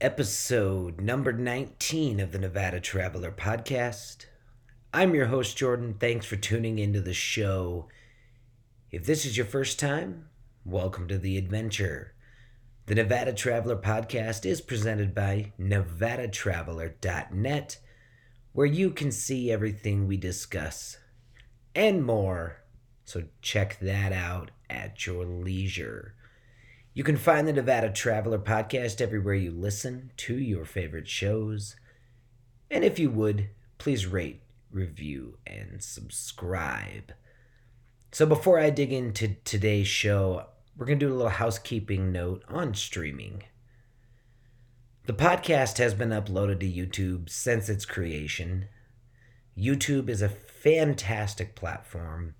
episode number 19 of the Nevada Traveler podcast. I'm your host, Jordan. Thanks for tuning into the show. If this is your first time, welcome to the adventure. The Nevada Traveler podcast is presented by NevadaTraveler.net, where you can see everything we discuss and more. So check that out at your leisure. You can find the Nevada Traveler podcast everywhere you listen to your favorite shows. And if you would, please rate, review, and subscribe. So before I dig into today's show, we're going to do a little housekeeping note on streaming. The podcast has been uploaded to YouTube since its creation. YouTube is a fantastic platform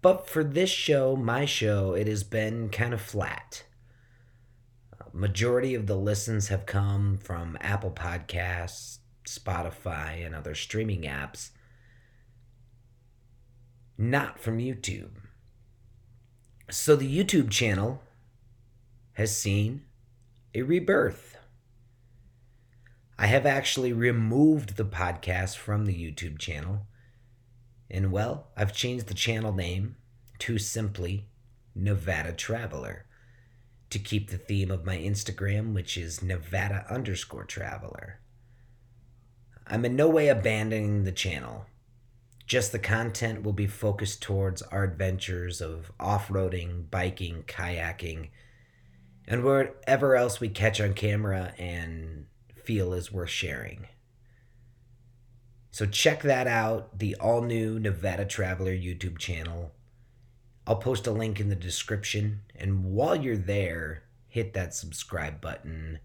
but for this show, my show, it has been kind of flat. Uh, majority of the listens have come from Apple Podcasts, Spotify, and other streaming apps, not from YouTube. So the YouTube channel has seen a rebirth. I have actually removed the podcast from the YouTube channel and well, I've changed the channel name to simply Nevada Traveler to keep the theme of my Instagram, which is Nevada underscore traveler. I'm in no way abandoning the channel. Just the content will be focused towards our adventures of off roading, biking, kayaking, and whatever else we catch on camera and feel is worth sharing. So check that out, the all new Nevada Traveler YouTube channel. I'll post a link in the description. And while you're there, hit that subscribe button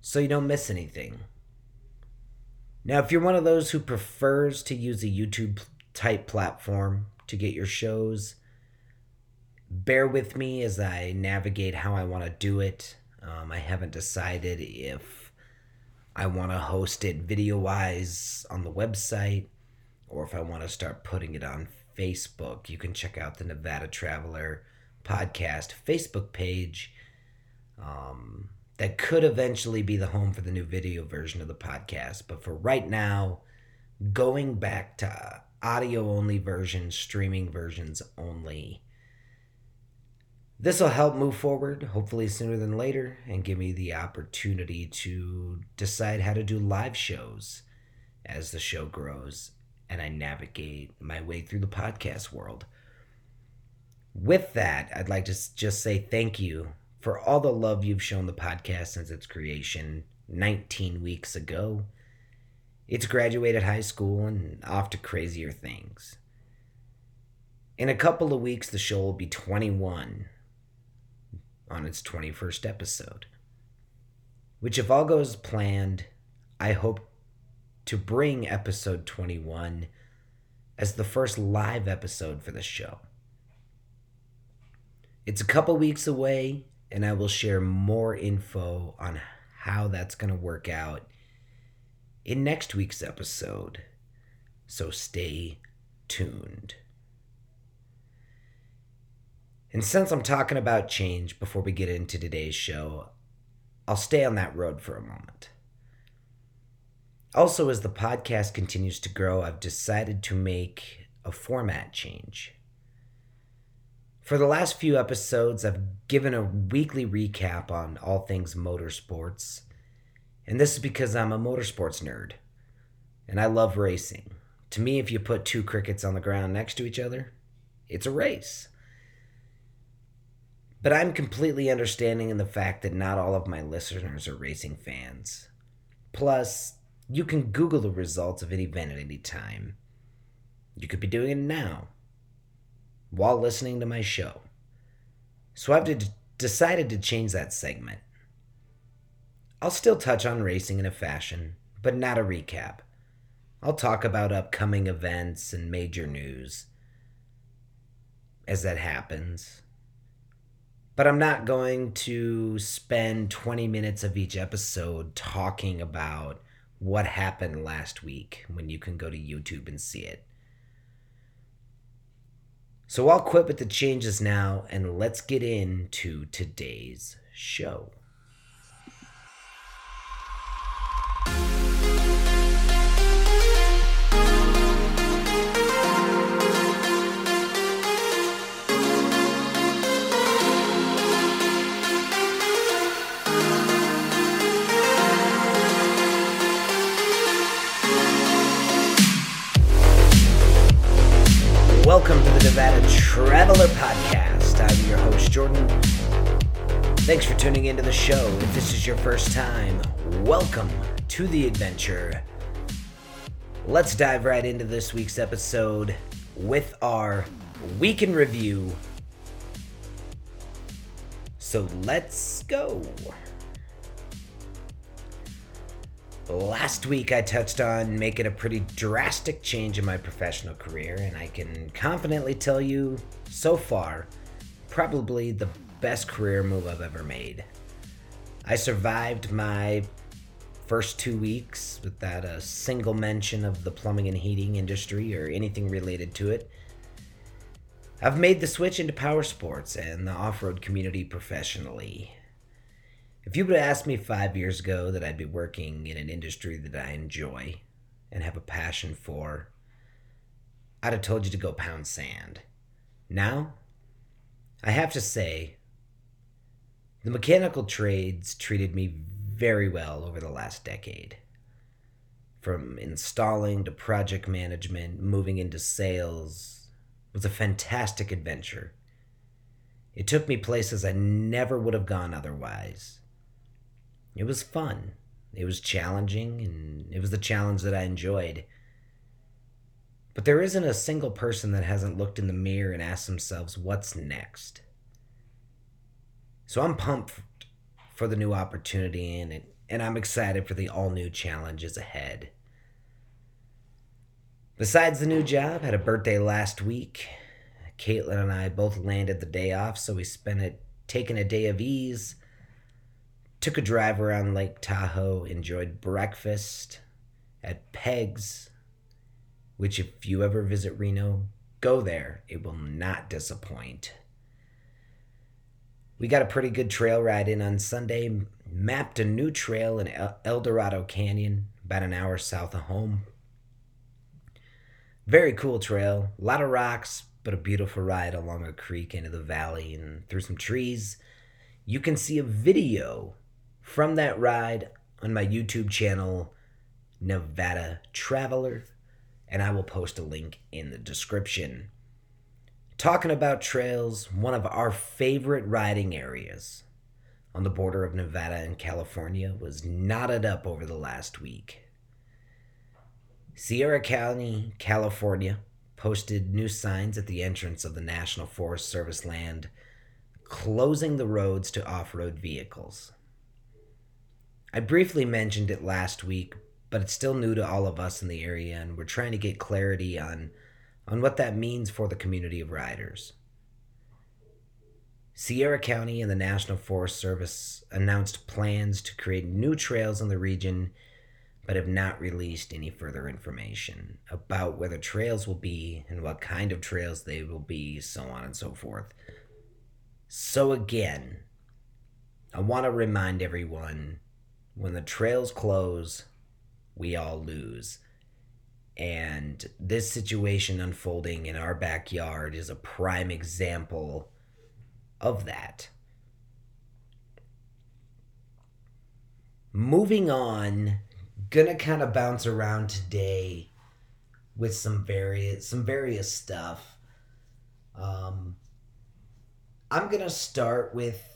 so you don't miss anything. Now, if you're one of those who prefers to use a YouTube type platform to get your shows, bear with me as I navigate how I want to do it. Um, I haven't decided if I want to host it video wise on the website, or if I want to start putting it on Facebook, you can check out the Nevada Traveler podcast Facebook page. Um, that could eventually be the home for the new video version of the podcast. But for right now, going back to audio only versions, streaming versions only this will help move forward, hopefully sooner than later, and give me the opportunity to decide how to do live shows as the show grows and I navigate my way through the podcast world. With that, I'd like to just say thank you for all the love you've shown the podcast since its creation 19 weeks ago. It's graduated high school and off to crazier things. In a couple of weeks, the show will be 21 on its 21st episode. Which, if all goes planned, I hope to bring episode 21 as the first live episode for the show. It's a couple weeks away, and I will share more info on how that's going to work out in next week's episode. So stay tuned. And since I'm talking about change before we get into today's show, I'll stay on that road for a moment. Also, as the podcast continues to grow, I've decided to make a format change. For the last few episodes, I've given a weekly recap on all things motorsports, and this is because I'm a motorsports nerd and I love racing. To me, if you put two crickets on the ground next to each other, it's a race. But I'm completely understanding in the fact that not all of my listeners are racing fans. Plus, you can Google the results of an event at any time. You could be doing it now while listening to my show. So I've de- decided to change that segment. I'll still touch on racing in a fashion, but not a recap. I'll talk about upcoming events and major news as that happens but I'm not going to spend 20 minutes of each episode talking about what happened last week when you can go to YouTube and see it. So I'll quit with the changes now and let's get into today's show. Nevada Traveler Podcast. I'm your host, Jordan. Thanks for tuning into the show. If this is your first time, welcome to the adventure. Let's dive right into this week's episode with our week in review. So let's go. Last week, I touched on making a pretty drastic change in my professional career, and I can confidently tell you so far, probably the best career move I've ever made. I survived my first two weeks without a single mention of the plumbing and heating industry or anything related to it. I've made the switch into power sports and the off road community professionally. If you would have asked me five years ago that I'd be working in an industry that I enjoy and have a passion for, I'd have told you to go pound sand. Now, I have to say, the mechanical trades treated me very well over the last decade. From installing to project management, moving into sales, was a fantastic adventure. It took me places I never would have gone otherwise. It was fun. It was challenging, and it was the challenge that I enjoyed. But there isn't a single person that hasn't looked in the mirror and asked themselves, what's next? So I'm pumped for the new opportunity and it, and I'm excited for the all new challenges ahead. Besides the new job, had a birthday last week. Caitlin and I both landed the day off, so we spent it taking a day of ease took a drive around Lake Tahoe, enjoyed breakfast at Peg's, which, if you ever visit Reno, go there. It will not disappoint. We got a pretty good trail ride in on Sunday, mapped a new trail in El Dorado Canyon, about an hour south of home. Very cool trail, a lot of rocks, but a beautiful ride along a creek into the valley and through some trees. You can see a video from that ride on my YouTube channel, Nevada Traveler, and I will post a link in the description. Talking about trails, one of our favorite riding areas on the border of Nevada and California was knotted up over the last week. Sierra County, California, posted new signs at the entrance of the National Forest Service land, closing the roads to off road vehicles. I briefly mentioned it last week, but it's still new to all of us in the area, and we're trying to get clarity on, on what that means for the community of riders. Sierra County and the National Forest Service announced plans to create new trails in the region, but have not released any further information about where the trails will be and what kind of trails they will be, so on and so forth. So, again, I want to remind everyone when the trails close, we all lose. And this situation unfolding in our backyard is a prime example of that. Moving on, gonna kind of bounce around today with some various some various stuff. Um, I'm gonna start with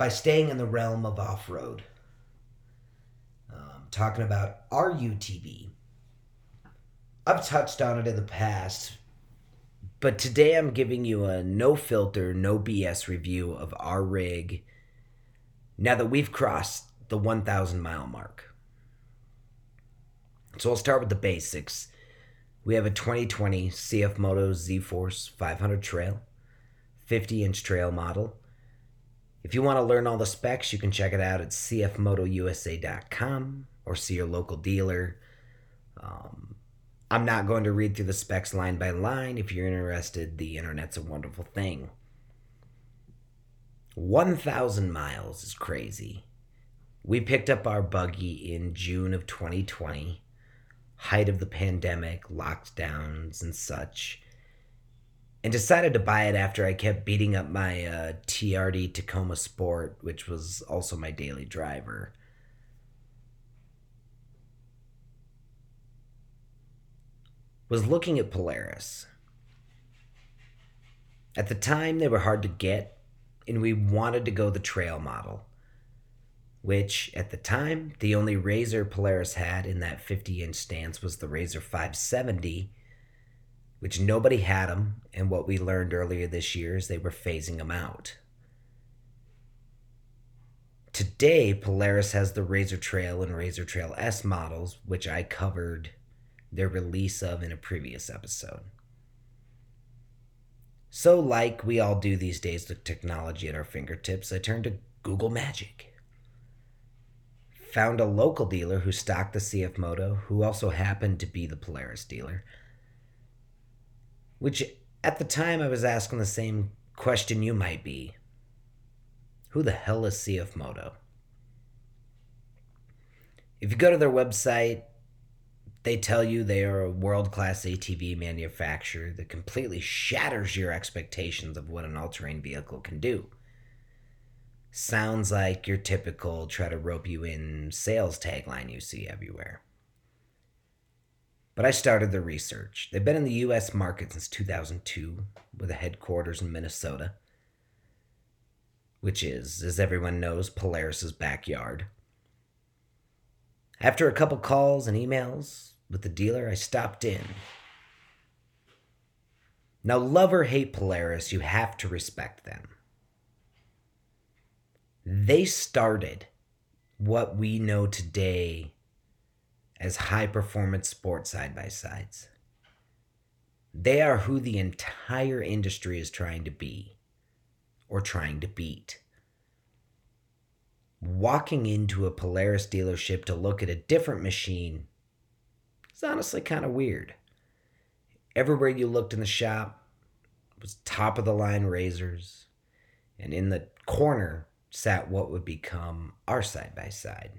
by staying in the realm of off road. Um, talking about our UTV. I've touched on it in the past, but today I'm giving you a no filter, no BS review of our rig now that we've crossed the 1,000 mile mark. So I'll start with the basics. We have a 2020 CF Moto Z Force 500 trail, 50 inch trail model, if you want to learn all the specs, you can check it out at cfmotousa.com or see your local dealer. Um, I'm not going to read through the specs line by line. If you're interested, the internet's a wonderful thing. 1,000 miles is crazy. We picked up our buggy in June of 2020, height of the pandemic, lockdowns, and such and decided to buy it after I kept beating up my uh, TRD Tacoma Sport, which was also my daily driver. was looking at Polaris. At the time, they were hard to get, and we wanted to go the trail model, which at the time, the only RZR Polaris had in that 50 inch stance was the RZR 570, which nobody had them, and what we learned earlier this year is they were phasing them out. Today, Polaris has the RZR Trail and RZR Trail S models, which I covered their release of in a previous episode. So, like we all do these days with technology at our fingertips, I turned to Google Magic. Found a local dealer who stocked the CF Moto, who also happened to be the Polaris dealer. Which, at the time, I was asking the same question you might be Who the hell is CF Moto? If you go to their website, they tell you they are a world class ATV manufacturer that completely shatters your expectations of what an all terrain vehicle can do. Sounds like your typical try to rope you in sales tagline you see everywhere. But I started the research. They've been in the US market since 2002 with a headquarters in Minnesota, which is, as everyone knows, Polaris's backyard. After a couple calls and emails with the dealer, I stopped in. Now, love or hate Polaris, you have to respect them. They started what we know today as high performance sports side by sides. They are who the entire industry is trying to be or trying to beat walking into a Polaris dealership to look at a different machine is honestly kind of weird. Everywhere you looked in the shop was top of the line RZRs, and in the corner sat what would become our side by side.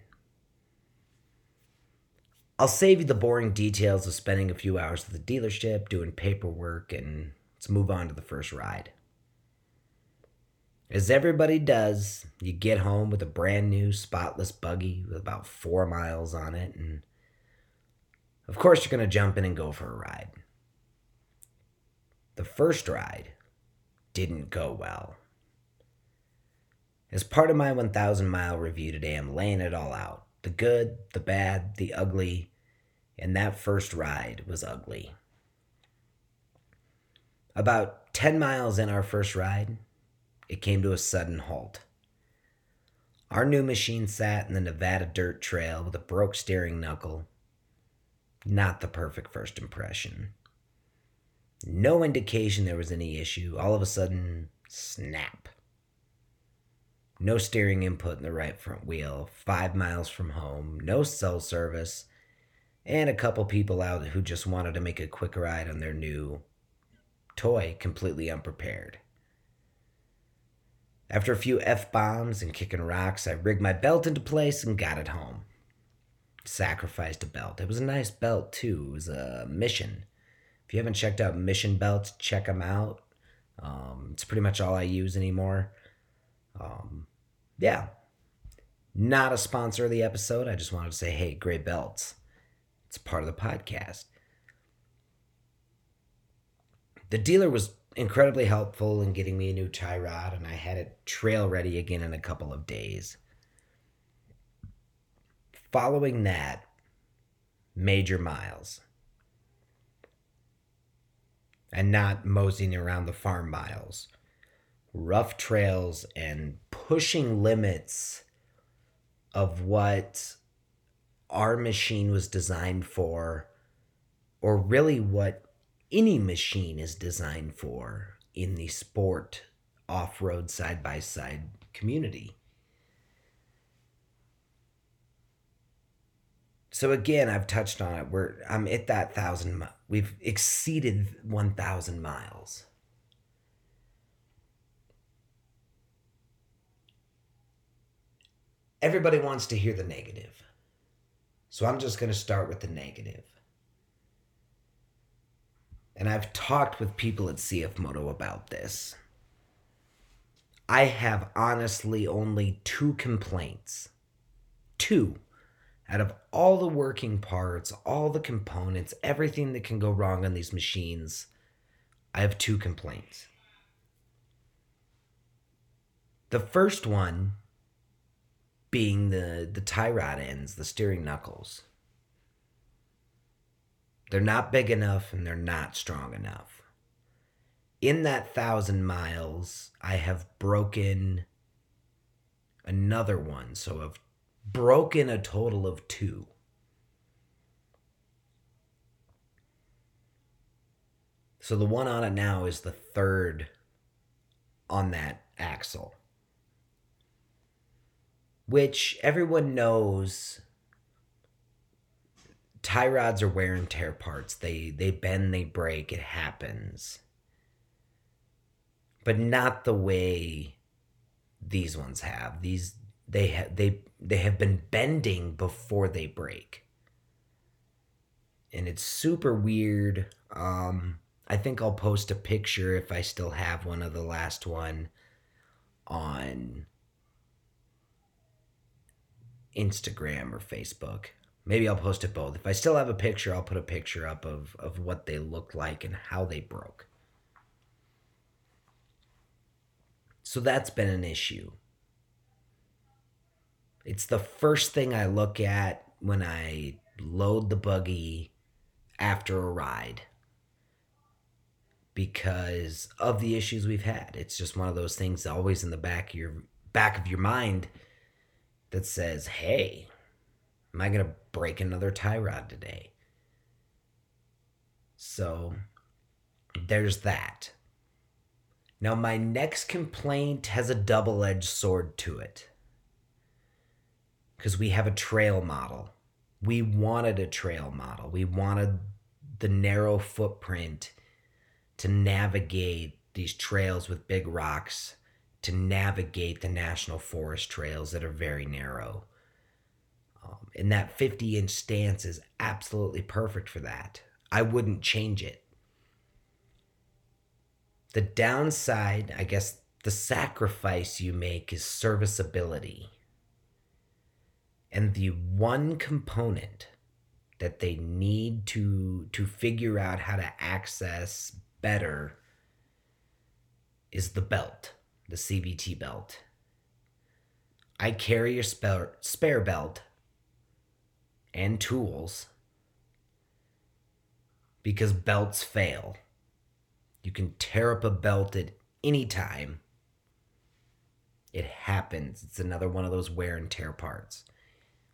I'll save you the boring details of spending a few hours at the dealership doing paperwork and let's move on to the first ride. As everybody does, you get home with a brand new spotless buggy with about four miles on it, and of course, you're going to jump in and go for a ride. The first ride didn't go well. As part of my 1,000 mile review today, I'm laying it all out the good, the bad, the ugly, and that first ride was ugly. About 10 miles in our first ride, it came to a sudden halt. Our new machine sat in the Nevada dirt trail with a broke steering knuckle. Not the perfect first impression. No indication there was any issue. All of a sudden, snap. No steering input in the right front wheel, five miles from home, no cell service, and a couple people out who just wanted to make a quick ride on their new toy completely unprepared. After a few F bombs and kicking rocks, I rigged my belt into place and got it home. Sacrificed a belt. It was a nice belt, too. It was a mission. If you haven't checked out Mission Belts, check them out. Um, it's pretty much all I use anymore. Um, yeah. Not a sponsor of the episode. I just wanted to say, hey, gray belts. It's part of the podcast. The dealer was incredibly helpful in getting me a new tie rod, and I had it trail ready again in a couple of days. Following that, major miles. And not moseying around the farm miles. Rough trails and pushing limits of what our machine was designed for, or really what any machine is designed for in the sport off road side by side community. So again, I've touched on it. We're I'm at that thousand. We've exceeded one thousand miles. Everybody wants to hear the negative, so I'm just going to start with the negative. and I've talked with people at CF Moto about this. I have honestly only two complaints. Two out of all the working parts, all the components, everything that can go wrong on these machines, I have two complaints. The first one being the, the tie rod ends, the steering knuckles. They're not big enough and they're not strong enough. In that thousand miles, I have broken another one. So I've broken a total of two. So the one on it now is the third on that axle. Which everyone knows tie rods are wear and tear parts. They they bend, they break, it happens. But not the way these ones have. These they have they they have been bending before they break. And it's super weird. Um I think I'll post a picture if I still have one of the last one on Instagram or Facebook. Maybe I'll post it both. If I still have a picture, I'll put a picture up of, of what they looked like and how they broke. So that's been an issue. It's the first thing I look at when I load the buggy after a ride because of the issues we've had. It's just one of those things always in the back of your back of your mind that says, "Hey, am I going to break another tie rod today?" So there's that. Now, my next complaint has a double edged sword to it because we have a trail model. We wanted a trail model, we wanted the narrow footprint to navigate these trails with big rocks, to navigate the national forest trails that are very narrow. Um, and that 50 inch stance is absolutely perfect for that. I wouldn't change it. The downside, I guess, the sacrifice you make is serviceability. And the one component that they need to to figure out how to access better is the belt, the CVT belt. I carry a spare, spare belt and tools because belts fail. You can tear up a belt at any time. It happens. It's another one of those wear and tear parts,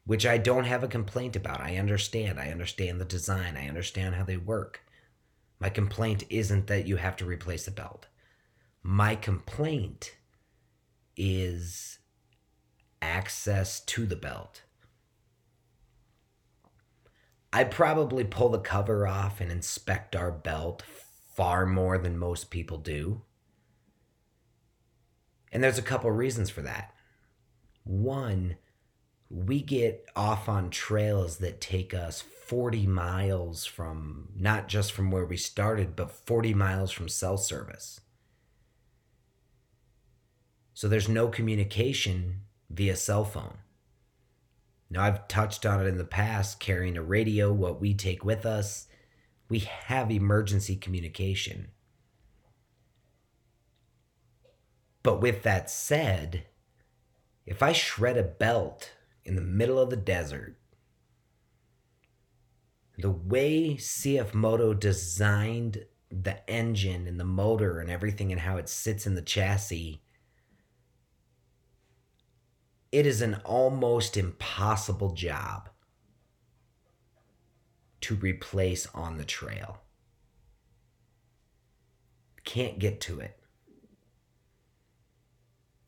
which I don't have a complaint about. I understand. I understand the design. I understand how they work. My complaint isn't that you have to replace the belt. My complaint is access to the belt. I probably pull the cover off and inspect our belt far more than most people do. And there's a couple reasons for that. One, we get off on trails that take us 40 miles from not just from where we started, but 40 miles from cell service. So there's no communication via cell phone. Now, I've touched on it in the past carrying a radio, what we take with us. We have emergency communication. But with that said, if I shred a belt in the middle of the desert the way CF Moto designed the engine and the motor and everything and how it sits in the chassis, it is an almost impossible job to replace on the trail. Can't get to it.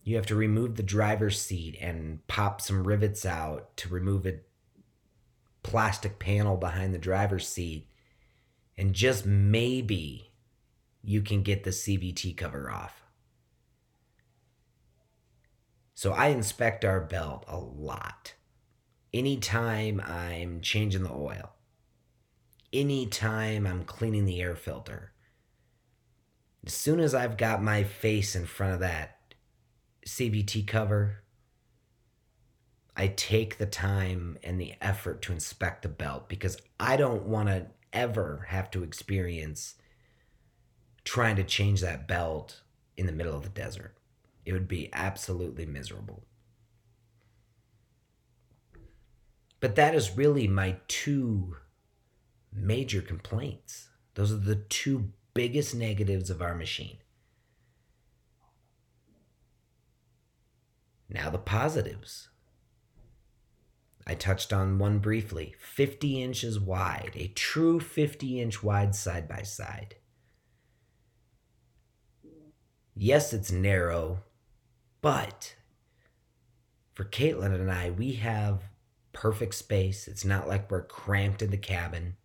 You have to remove the driver's seat and pop some rivets out to remove a plastic panel behind the driver's seat, and just maybe you can get the CVT cover off. So I inspect our belt a lot. Anytime I'm changing the oil, anytime I'm cleaning the air filter, as soon as I've got my face in front of that CVT cover, I take the time and the effort to inspect the belt because I don't want to ever have to experience trying to change that belt in the middle of the desert. It would be absolutely miserable. But that is really my two major complaints. Those are the two biggest negatives of our machine. Now, the positives. I touched on one briefly 50 inches wide, a true 50 inch wide side by side. Yes, it's narrow, but for Caitlin and I, we have perfect space. It's not like we're cramped in the cabin.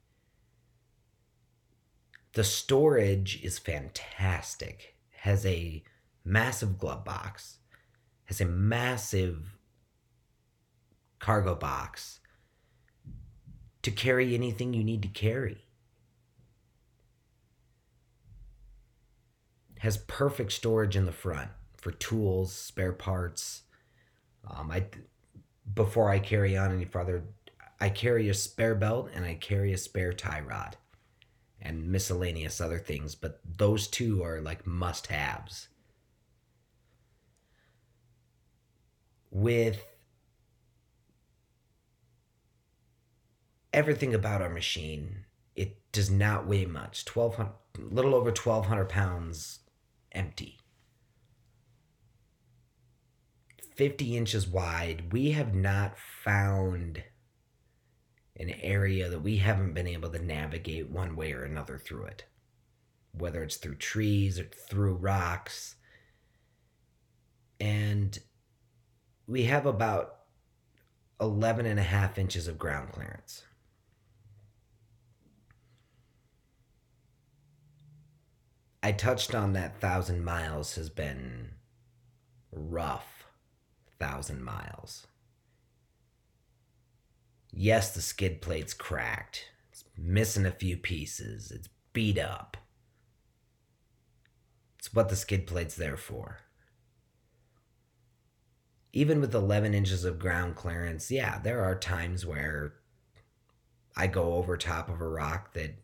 The storage is fantastic. Has a massive glove box, has a massive cargo box to carry anything you need to carry. Has perfect storage in the front for tools, spare parts. Um, I before I carry on any further, I carry a spare belt and I carry a spare tie rod and miscellaneous other things, but those two are like must haves. With everything about our machine, it does not weigh much. Twelve hundred, little over twelve hundred pounds, empty. 50 inches wide. We have not found an area that we haven't been able to navigate one way or another through it, whether it's through trees or through rocks. And we have about 11 and a half inches of ground clearance. I touched on that thousand miles has been rough thousand miles. Yes, the skid plate's cracked. It's missing a few pieces. It's beat up. It's what the skid plate's there for. Even with 11 inches of ground clearance, yeah, there are times where I go over top of a rock that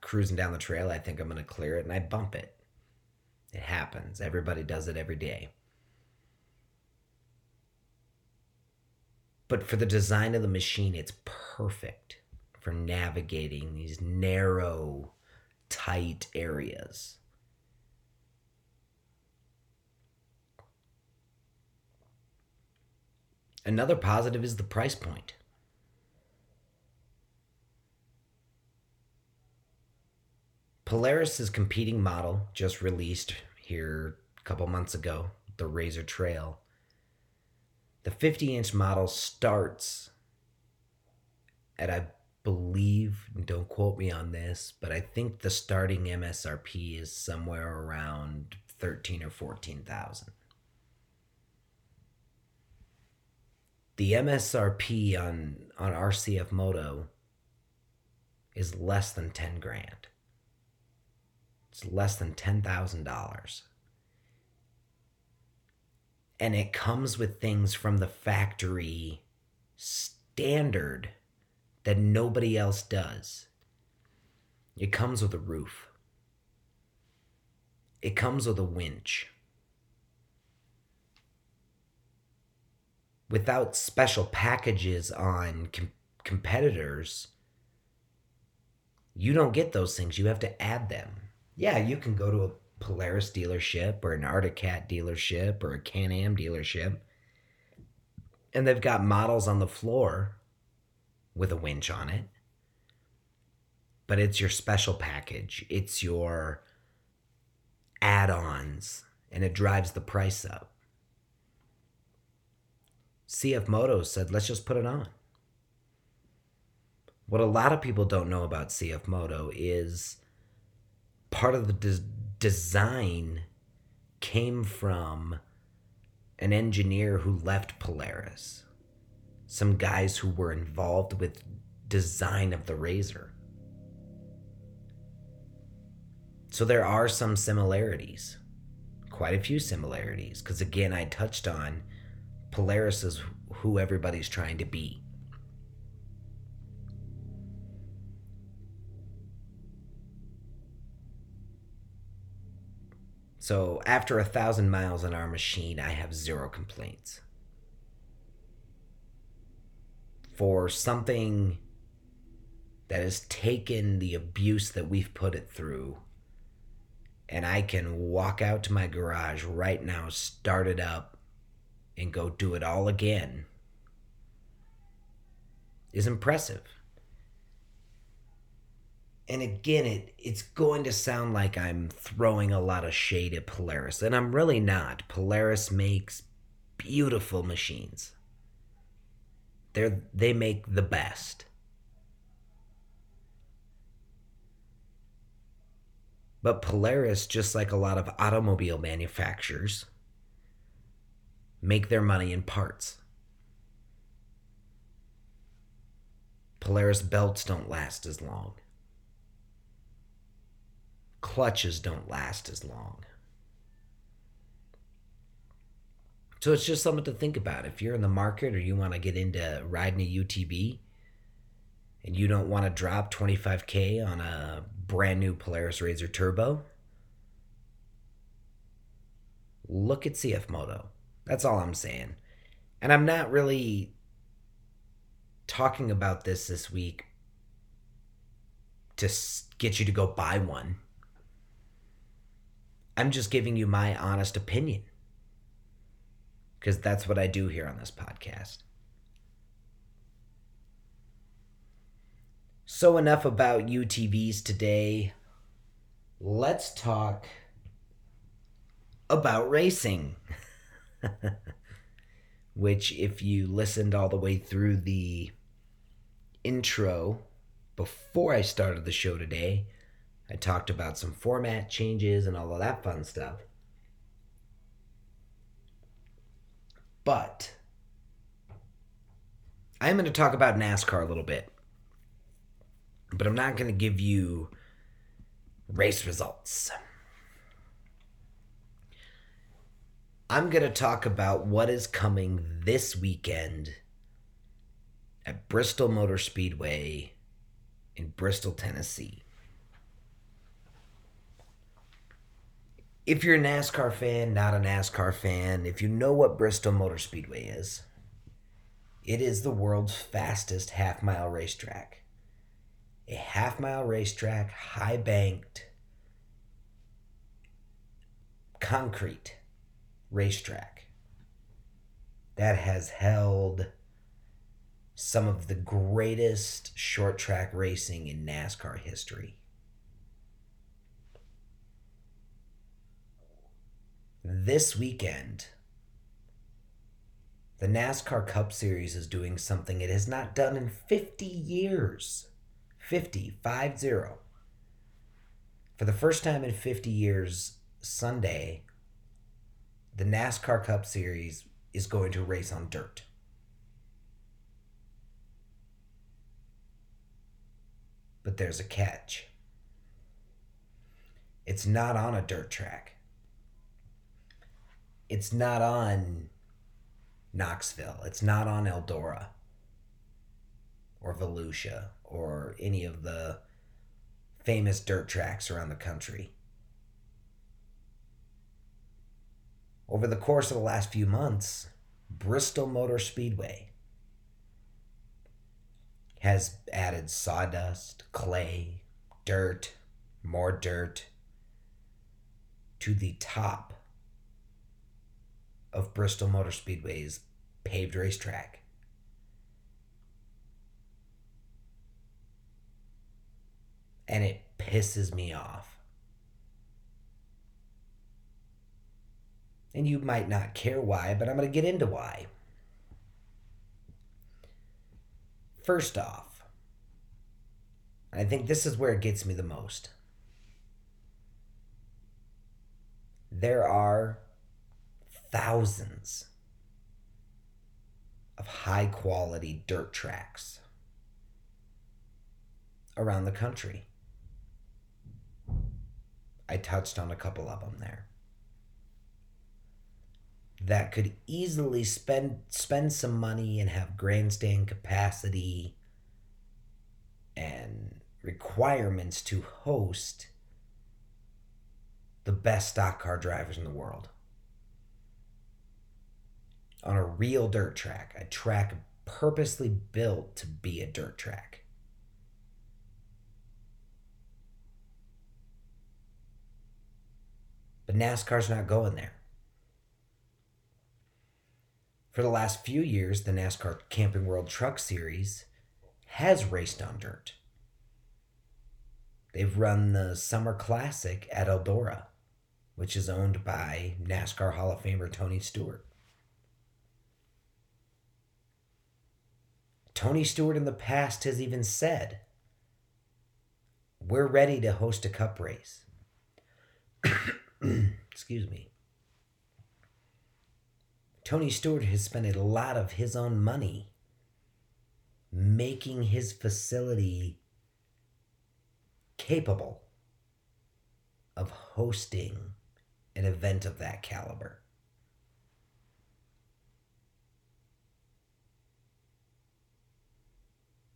cruising down the trail, I think I'm going to clear it and I bump it. It happens. Everybody does it every day. But for the design of the machine, it's perfect for navigating these narrow, tight areas. Another positive is the price point. Polaris's competing model just released here a couple months ago, the RZR Trail, the 50 inch model starts at, I believe, don't quote me on this, but I think the starting MSRP is somewhere around 13 or 14,000. The MSRP on, on our CF Moto is less than 10 grand. It's less than $10,000 and it comes with things from the factory standard that nobody else does. It comes with a roof. It comes with a winch. Without special packages on com- competitors, you don't get those things. You have to add them. Yeah, you can go to a Polaris dealership or an Arctic Cat dealership or a Can Am dealership. And they've got models on the floor with a winch on it. But it's your special package, it's your add ons, and it drives the price up. CF Moto said, let's just put it on. What a lot of people don't know about CF Moto is part of the design came from an engineer who left Polaris, some guys who were involved with design of the RZR. So there are some similarities, quite a few similarities, because again, I touched on Polaris is who everybody's trying to be. So after a thousand miles on our machine, I have zero complaints. For something that has taken the abuse that we've put it through, and I can walk out to my garage right now, start it up, and go do it all again, is impressive. And again, it, it's going to sound like I'm throwing a lot of shade at Polaris, and I'm really not. Polaris makes beautiful machines. They're, they make the best. But Polaris, just like a lot of automobile manufacturers, make their money in parts. Polaris belts don't last as long. Clutches don't last as long. So it's just something to think about. If you're in the market or you want to get into riding a UTV and you don't want to drop 25K on a brand new Polaris RZR Turbo, look at CF Moto. That's all I'm saying. And I'm not really talking about this this week to get you to go buy one. I'm just giving you my honest opinion. Because that's what I do here on this podcast. So, enough about UTVs today. Let's talk about racing. Which, if you listened all the way through the intro before I started the show today, I talked about some format changes and all of that fun stuff. But I'm going to talk about NASCAR a little bit. But I'm not going to give you race results. I'm going to talk about what is coming this weekend at Bristol Motor Speedway in Bristol, Tennessee. If you're a NASCAR fan, not a NASCAR fan, if you know what Bristol Motor Speedway is, it is the world's fastest half mile racetrack. A half mile racetrack, high banked, concrete racetrack that has held some of the greatest short track racing in NASCAR history. This weekend, the NASCAR Cup Series is doing something it has not done in 50 years. 50, 5 0. For the first time in 50 years, Sunday, the NASCAR Cup Series is going to race on dirt. But there's a catch. It's not on a dirt track. It's not on Knoxville. It's not on Eldora or Volusia or any of the famous dirt tracks around the country. Over the course of the last few months, Bristol Motor Speedway has added sawdust, clay, dirt, more dirt to the top of Bristol Motor Speedway's paved racetrack. And it pisses me off. And you might not care why, but I'm going to get into why. First off, I think this is where it gets me the most. There are thousands of high quality dirt tracks around the country. I touched on a couple of them there. that could easily spend spend some money and have grandstand capacity and requirements to host the best stock car drivers in the world on a real dirt track, a track purposely built to be a dirt track. But NASCAR's not going there. For the last few years, the NASCAR Camping World Truck Series has raced on dirt. They've run the Summer Classic at Eldora, which is owned by NASCAR Hall of Famer Tony Stewart. Tony Stewart in the past has even said, We're ready to host a cup race. Excuse me. Tony Stewart has spent a lot of his own money making his facility capable of hosting an event of that caliber.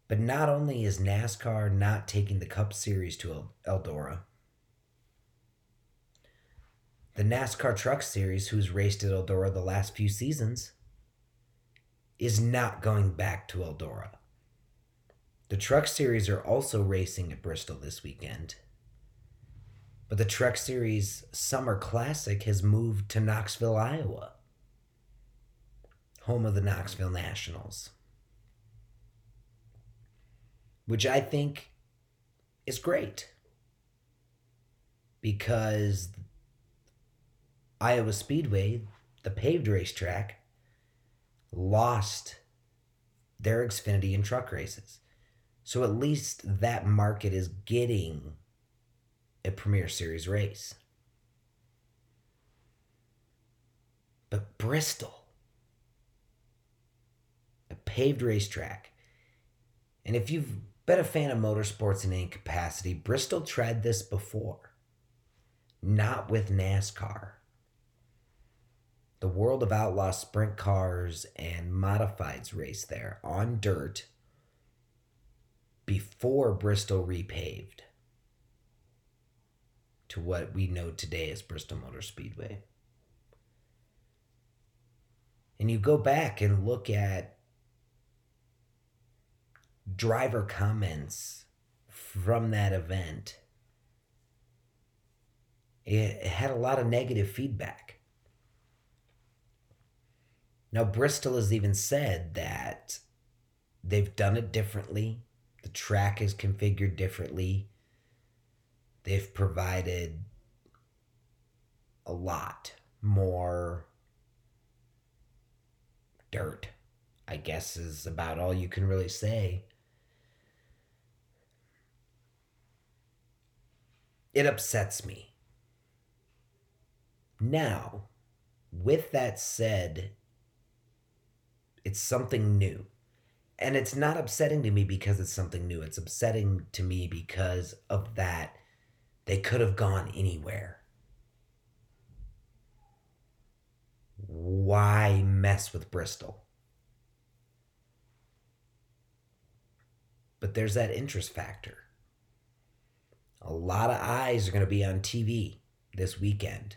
But not only is NASCAR not taking the Cup Series to Eldora, the NASCAR Truck Series, who's raced at Eldora the last few seasons, is not going back to Eldora. The Truck Series are also racing at Bristol this weekend. But the Truck Series Summer Classic has moved to Knoxville, Iowa, home of the Knoxville Nationals. Which I think is great because Iowa Speedway, the paved racetrack, lost their Xfinity and truck races. So at least that market is getting a Premier Series race. But Bristol, a paved racetrack. And if you've been a fan of motorsports in any capacity, Bristol tried this before. Not with NASCAR. The World of Outlaw sprint cars and modifieds race there on dirt before Bristol repaved to what we know today as Bristol Motor Speedway. And you go back and look at driver comments from that event, it had a lot of negative feedback. Now, Bristol has even said that they've done it differently the track is configured differently. They've provided a lot more dirt, I guess, is about all you can really say. It upsets me. Now, with that said, it's something new and it's not upsetting to me because it's something new. It's upsetting to me because of that. They could have gone anywhere. Why mess with Bristol? But there's that interest factor. A lot of eyes are going to be on TV this weekend,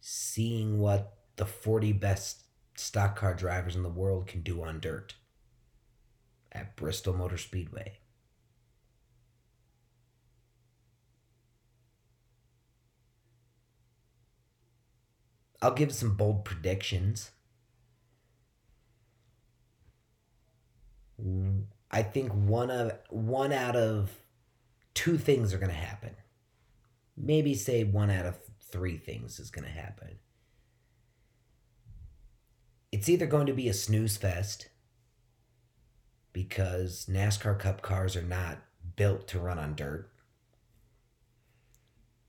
seeing what the 40 best stock car drivers in the world can do on dirt at Bristol Motor Speedway. I'll give some bold predictions. I think one of one out of two things are going to happen. Maybe say one out of three things is going to happen it's either going to be a snooze fest because NASCAR Cup cars are not built to run on dirt.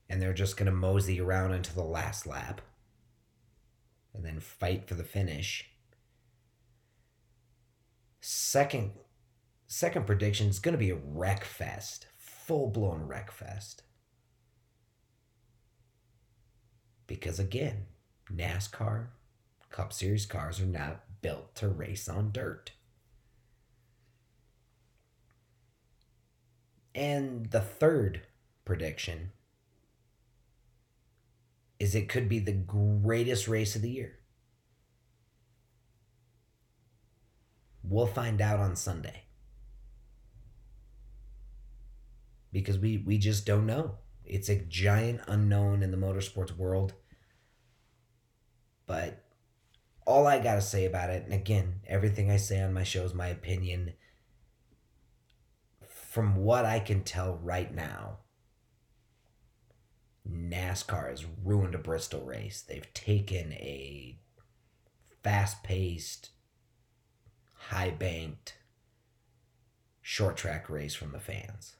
And they're just going to mosey around into the last lap and then fight for the finish. Second second prediction is going to be a wreck fest, full-blown wreck fest. Because again, NASCAR Cup Series cars are not built to race on dirt. And the third prediction is it could be the greatest race of the year. We'll find out on Sunday. Because we, we just don't know. It's a giant unknown in the motorsports world. But all I got to say about it, and again, everything I say on my show is my opinion. From what I can tell right now, NASCAR has ruined a Bristol race. They've taken a fast paced, high banked, short track race from the fans.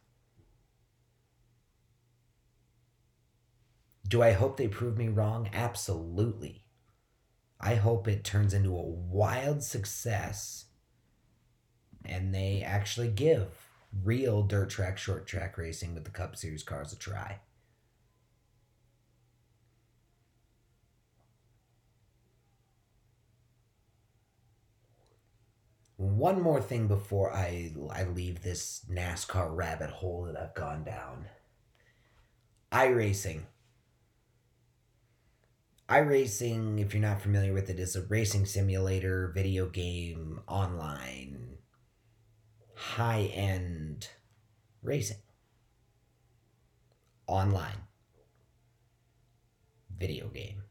Do I hope they prove me wrong? Absolutely. I hope it turns into a wild success and they actually give real dirt track, short track racing with the Cup Series cars a try. One more thing before I I leave this NASCAR rabbit hole that I've gone down. iRacing. iRacing, if you're not familiar with it, is a racing simulator, video game, online, high end racing. Online. Video game.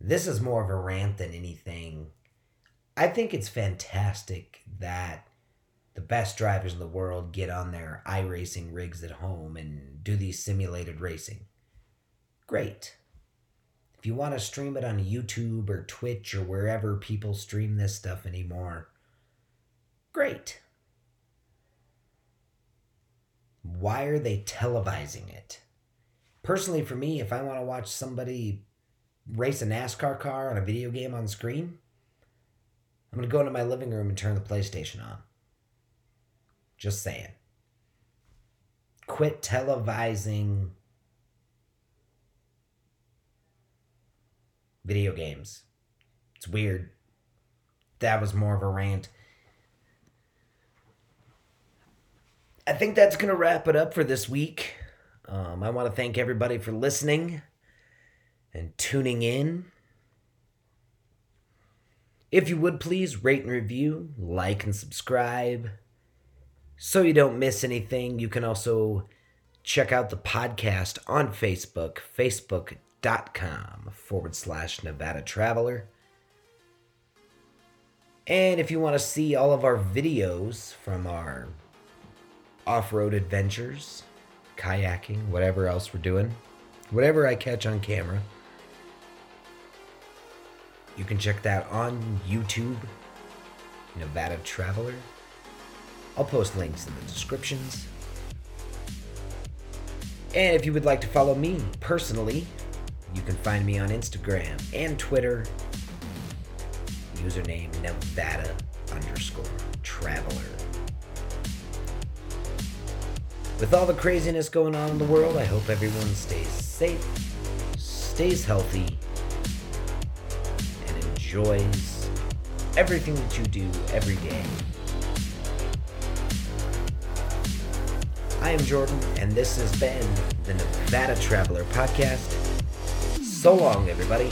This is more of a rant than anything I think it's fantastic that the best drivers in the world get on their iRacing rigs at home and do these simulated racing. Great. If you want to stream it on YouTube or Twitch or wherever people stream this stuff anymore, great. Why are they televising it? Personally, for me, if I want to watch somebody race a NASCAR car on a video game on screen, I'm going to go into my living room and turn the PlayStation on. Just saying. Quit televising video games. It's weird. That was more of a rant. I think that's going to wrap it up for this week. Um, I want to thank everybody for listening and tuning in. If you would please rate and review, like and subscribe so you don't miss anything. You can also check out the podcast on Facebook. Facebook, facebook.com forward slash Nevada Traveler. And if you want to see all of our videos from our off road adventures, kayaking, whatever else we're doing, whatever I catch on camera you can check that on YouTube, Nevada Traveler. I'll post links in the descriptions. And if you would like to follow me personally, you can find me on Instagram and Twitter. Username Nevada underscore traveler. With all the craziness going on in the world, I hope everyone stays safe, stays healthy, and enjoys everything that you do every day. I am Jordan, and this has been the Nevada Traveler Podcast. So long, everybody.